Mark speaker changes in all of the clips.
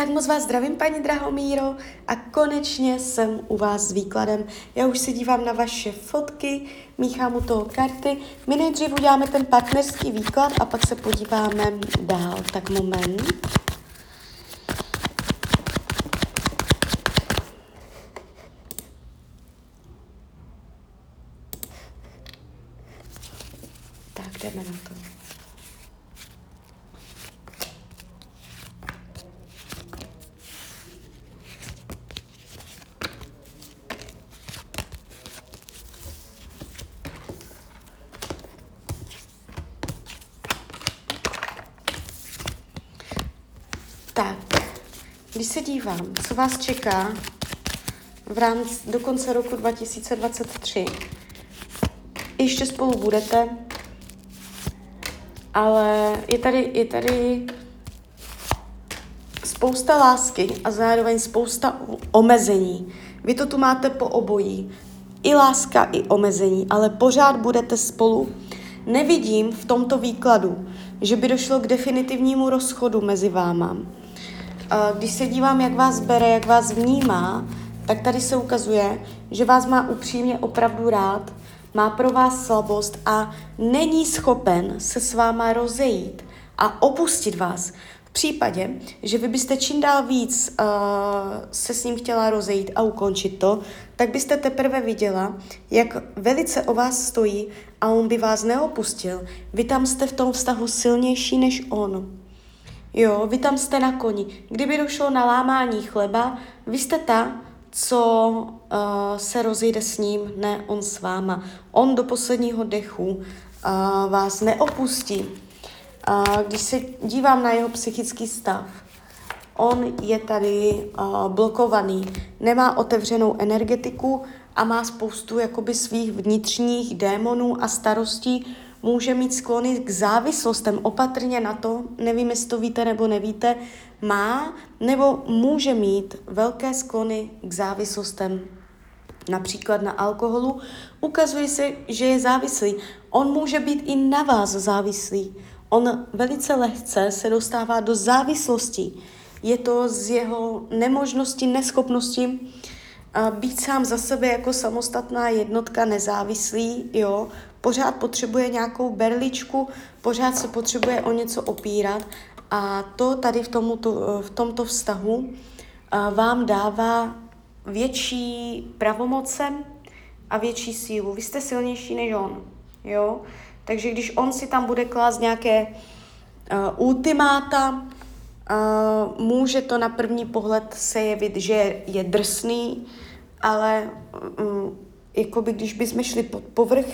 Speaker 1: Tak moc vás zdravím, paní Drahomíro, a konečně jsem u vás s výkladem. Já už se dívám na vaše fotky, míchám u toho karty. My nejdřív uděláme ten partnerský výklad a pak se podíváme dál. Tak moment. Tak jdeme na to. Tak, když se dívám, co vás čeká v rámci do konce roku 2023, ještě spolu budete, ale je tady, je tady spousta lásky a zároveň spousta omezení. Vy to tu máte po obojí. I láska, i omezení, ale pořád budete spolu. Nevidím v tomto výkladu, že by došlo k definitivnímu rozchodu mezi váma. Když se dívám, jak vás bere, jak vás vnímá, tak tady se ukazuje, že vás má upřímně opravdu rád, má pro vás slabost a není schopen se s váma rozejít a opustit vás. V případě, že vy byste čím dál víc uh, se s ním chtěla rozejít a ukončit to, tak byste teprve viděla, jak velice o vás stojí a on by vás neopustil. Vy tam jste v tom vztahu silnější než on. Jo, vy tam jste na koni. Kdyby došlo na lámání chleba, vy jste ta, co uh, se rozjde s ním, ne on s váma. On do posledního dechu uh, vás neopustí. Uh, když se dívám na jeho psychický stav, on je tady uh, blokovaný, nemá otevřenou energetiku a má spoustu jakoby svých vnitřních démonů a starostí, může mít sklony k závislostem. Opatrně na to, nevím, jestli to víte nebo nevíte, má nebo může mít velké sklony k závislostem. Například na alkoholu ukazuje se, že je závislý. On může být i na vás závislý. On velice lehce se dostává do závislosti. Je to z jeho nemožnosti, neschopnosti být sám za sebe jako samostatná jednotka nezávislý, jo, pořád potřebuje nějakou berličku, pořád se potřebuje o něco opírat a to tady v, tomuto, v tomto vztahu vám dává větší pravomoce a větší sílu. Vy jste silnější než on, jo? Takže když on si tam bude klást nějaké uh, ultimáta, může to na první pohled se jevit, že je drsný, ale um, jakoby když bychom šli pod povrch,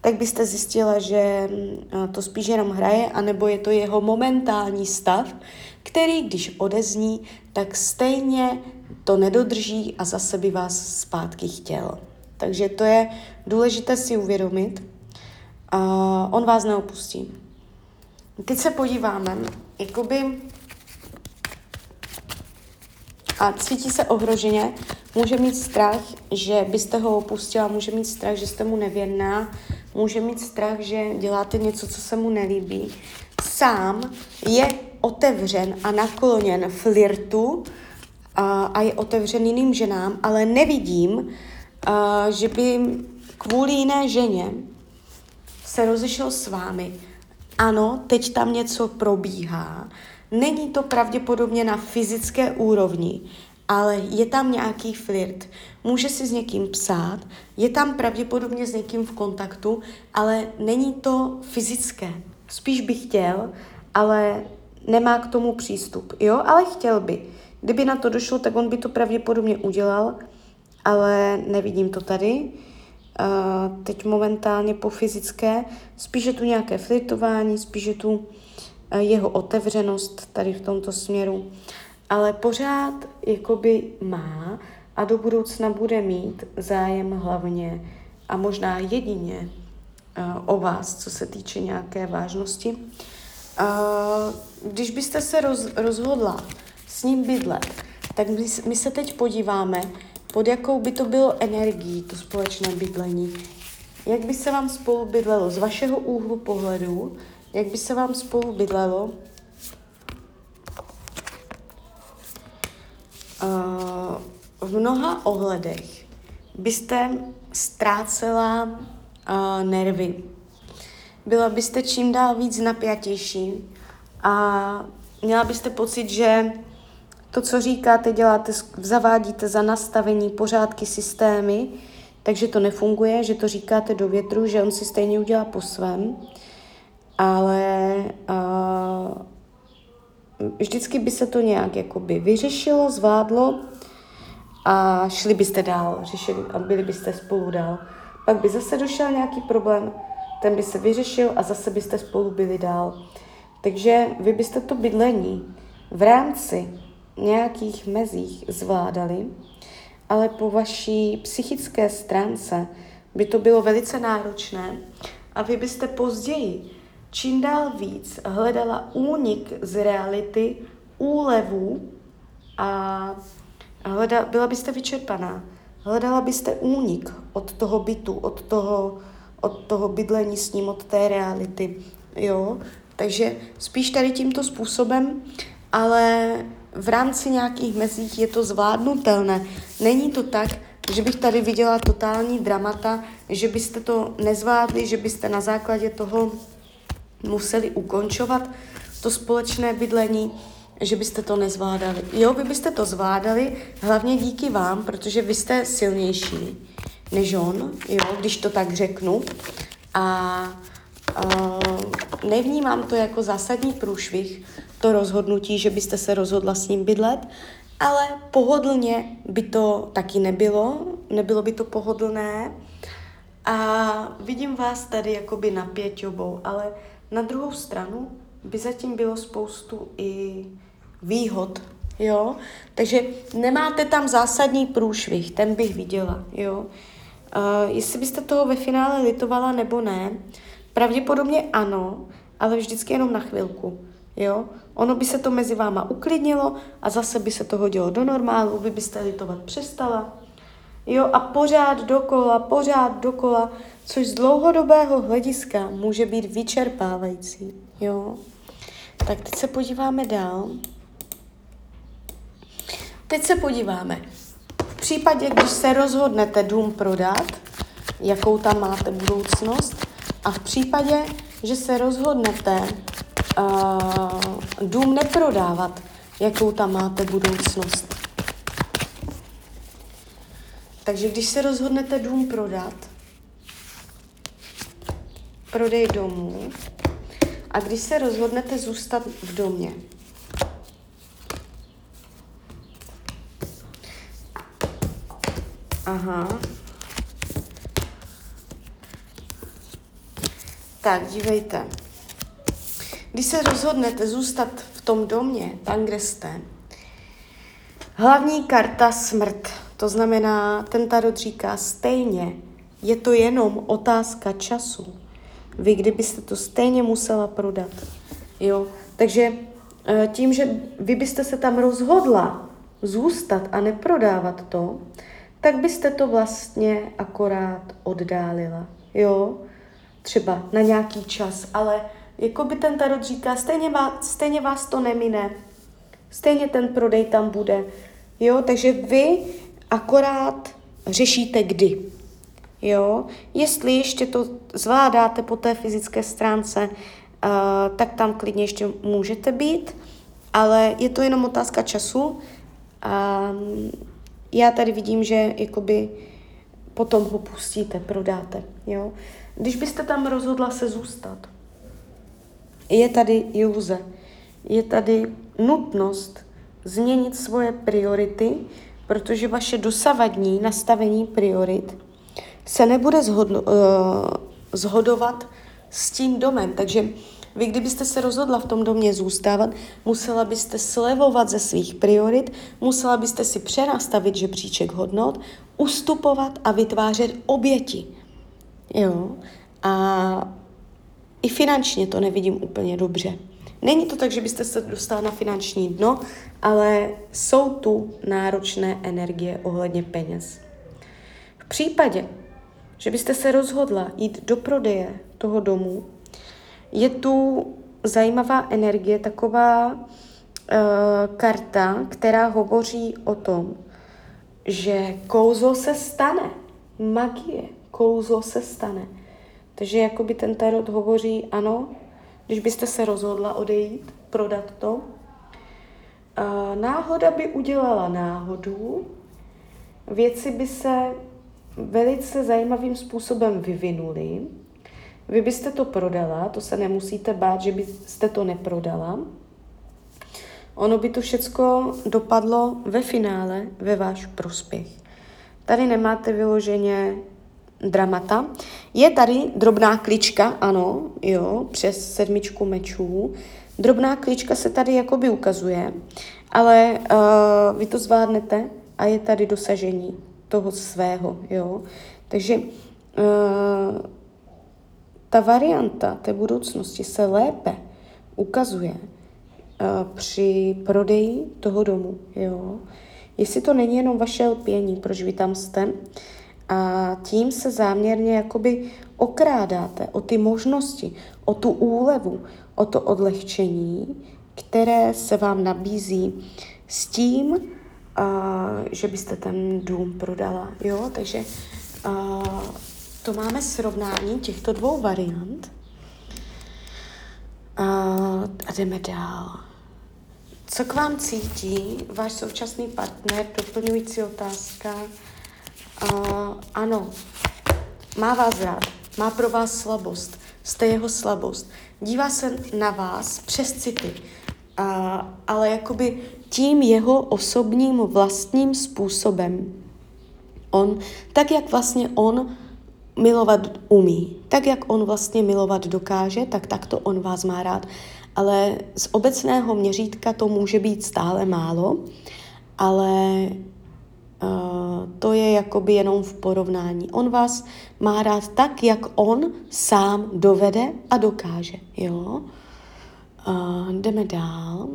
Speaker 1: tak byste zjistila, že mm, to spíš jenom hraje, anebo je to jeho momentální stav, který, když odezní, tak stejně to nedodrží a zase by vás zpátky chtěl. Takže to je důležité si uvědomit. Uh, on vás neopustí. Teď se podíváme, jakoby a cítí se ohroženě, může mít strach, že byste ho opustila, může mít strach, že jste mu nevěrná, může mít strach, že děláte něco, co se mu nelíbí. Sám je otevřen a nakloněn flirtu a, a je otevřen jiným ženám, ale nevidím, a, že by kvůli jiné ženě se rozešel s vámi. Ano, teď tam něco probíhá. Není to pravděpodobně na fyzické úrovni, ale je tam nějaký flirt. Může si s někým psát, je tam pravděpodobně s někým v kontaktu, ale není to fyzické. Spíš by chtěl, ale nemá k tomu přístup. Jo, ale chtěl by. Kdyby na to došlo, tak on by to pravděpodobně udělal, ale nevidím to tady. Uh, teď momentálně po fyzické, spíš je tu nějaké flirtování, spíš je tu jeho otevřenost tady v tomto směru ale pořád jakoby má a do budoucna bude mít zájem hlavně a možná jedině uh, o vás, co se týče nějaké vážnosti. Uh, když byste se roz, rozhodla s ním bydlet, tak my, my se teď podíváme, pod jakou by to bylo energií, to společné bydlení. Jak by se vám spolu bydlelo z vašeho úhlu pohledu, jak by se vám spolu bydlelo v mnoha ohledech byste ztrácela nervy. Byla byste čím dál víc napjatější a měla byste pocit, že to, co říkáte, děláte, zavádíte za nastavení pořádky systémy, takže to nefunguje, že to říkáte do větru, že on si stejně udělá po svém, ale uh, vždycky by se to nějak jakoby vyřešilo, zvládlo a šli byste dál, řešili a byli byste spolu dál. Pak by zase došel nějaký problém, ten by se vyřešil a zase byste spolu byli dál. Takže vy byste to bydlení v rámci nějakých mezích zvládali, ale po vaší psychické stránce by to bylo velice náročné a vy byste později čím dál víc hledala únik z reality, úlevu a hleda, byla byste vyčerpaná. Hledala byste únik od toho bytu, od toho, od toho bydlení s ním, od té reality. Jo? Takže spíš tady tímto způsobem, ale v rámci nějakých mezích je to zvládnutelné. Není to tak, že bych tady viděla totální dramata, že byste to nezvládli, že byste na základě toho museli ukončovat to společné bydlení, že byste to nezvládali. Jo, vy byste to zvládali, hlavně díky vám, protože vy jste silnější než on, jo, když to tak řeknu. A uh, nevnímám to jako zásadní průšvih, to rozhodnutí, že byste se rozhodla s ním bydlet, ale pohodlně by to taky nebylo, nebylo by to pohodlné. A vidím vás tady jakoby na pěťobou, ale na druhou stranu by zatím bylo spoustu i výhod, jo. Takže nemáte tam zásadní průšvih, ten bych viděla, jo. Uh, jestli byste toho ve finále litovala nebo ne, pravděpodobně ano, ale vždycky jenom na chvilku, jo. Ono by se to mezi váma uklidnilo a zase by se to hodilo do normálu, vy byste litovat přestala, jo, a pořád dokola, pořád dokola, což z dlouhodobého hlediska může být vyčerpávající, jo. Tak teď se podíváme dál. Teď se podíváme. V případě, když se rozhodnete dům prodat, jakou tam máte budoucnost, a v případě, že se rozhodnete uh, dům neprodávat, jakou tam máte budoucnost. Takže když se rozhodnete dům prodat, prodej domů, a když se rozhodnete zůstat v domě, Aha. Tak, dívejte. Když se rozhodnete zůstat v tom domě, tam, kde jste, hlavní karta smrt, to znamená, ten tarot říká stejně, je to jenom otázka času. Vy kdybyste to stejně musela prodat. Jo? Takže eh, tím, že vy byste se tam rozhodla zůstat a neprodávat to, tak byste to vlastně akorát oddálila. Jo? Třeba na nějaký čas, ale jako by ten tarot říká, stejně vás, stejně vás to nemine, stejně ten prodej tam bude. Jo, takže vy akorát řešíte kdy. Jo, jestli ještě to zvládáte po té fyzické stránce, uh, tak tam klidně ještě můžete být, ale je to jenom otázka času. Um, já tady vidím, že jakoby potom ho pustíte, prodáte. Jo? Když byste tam rozhodla se zůstat, je tady iluze, je tady nutnost změnit svoje priority, protože vaše dosavadní nastavení priorit se nebude zhodno, uh, zhodovat s tím domem. Takže vy, kdybyste se rozhodla v tom domě zůstávat, musela byste slevovat ze svých priorit, musela byste si přenastavit žebříček hodnot, ustupovat a vytvářet oběti. Jo? A i finančně to nevidím úplně dobře. Není to tak, že byste se dostala na finanční dno, ale jsou tu náročné energie ohledně peněz. V případě, že byste se rozhodla jít do prodeje toho domu, je tu zajímavá energie, taková uh, karta, která hovoří o tom, že kouzlo se stane. Magie, kouzlo se stane. Takže jakoby ten tarot hovoří, ano, když byste se rozhodla odejít, prodat to, náhoda by udělala náhodu, věci by se velice zajímavým způsobem vyvinuly, vy byste to prodala, to se nemusíte bát, že byste to neprodala. Ono by to všecko dopadlo ve finále ve váš prospěch. Tady nemáte vyloženě dramata. Je tady drobná klička, ano, jo, přes sedmičku mečů. Drobná klička se tady jakoby ukazuje, ale uh, vy to zvládnete a je tady dosažení toho svého, jo. Takže uh, ta varianta té budoucnosti se lépe ukazuje uh, při prodeji toho domu, jo. Jestli to není jenom vaše lpění, proč vy tam jste, a tím se záměrně jakoby okrádáte o ty možnosti, o tu úlevu, o to odlehčení, které se vám nabízí s tím, uh, že byste ten dům prodala. Jo? Takže uh, to máme srovnání těchto dvou variant. Uh, a jdeme dál. Co k vám cítí váš současný partner? Doplňující otázka. Uh, ano, má vás rád, má pro vás slabost, jste jeho slabost. Dívá se na vás přes city, uh, ale jakoby tím jeho osobním vlastním způsobem. On, tak jak vlastně on milovat umí, tak jak on vlastně milovat dokáže, tak takto on vás má rád. Ale z obecného měřítka to může být stále málo, ale to je jakoby jenom v porovnání. On vás má rád tak, jak on sám dovede a dokáže. Jo? Uh, jdeme dál.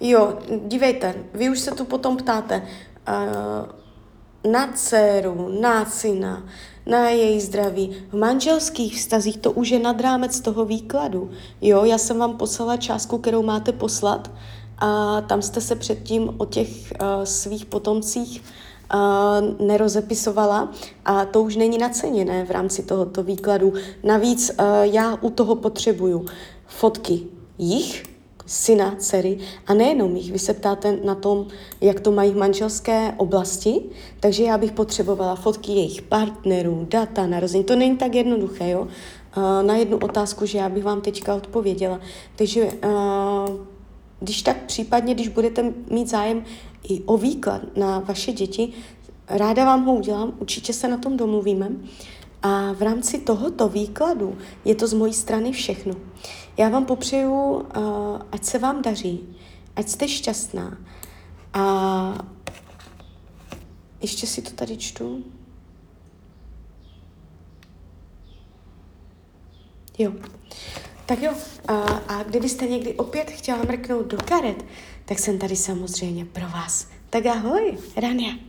Speaker 1: Jo, dívejte, vy už se tu potom ptáte uh, na dceru, na syna, na její zdraví. V manželských vztazích to už je nad rámec toho výkladu. Jo, já jsem vám poslala částku, kterou máte poslat a tam jste se předtím o těch uh, svých potomcích uh, nerozepisovala a to už není naceněné v rámci tohoto výkladu. Navíc uh, já u toho potřebuju fotky jich, syna, dcery a nejenom jich. Vy se ptáte na tom, jak to mají v manželské oblasti, takže já bych potřebovala fotky jejich partnerů, data, narození. To není tak jednoduché, jo? Na jednu otázku, že já bych vám teďka odpověděla. Takže uh, když tak případně, když budete mít zájem i o výklad na vaše děti, ráda vám ho udělám, určitě se na tom domluvíme. A v rámci tohoto výkladu je to z mojí strany všechno. Já vám popřeju, uh, ať se vám daří, ať jste šťastná. A ještě si to tady čtu. Jo. Tak jo, a, a kdybyste někdy opět chtěla mrknout do karet, tak jsem tady samozřejmě pro vás. Tak ahoj, Rania.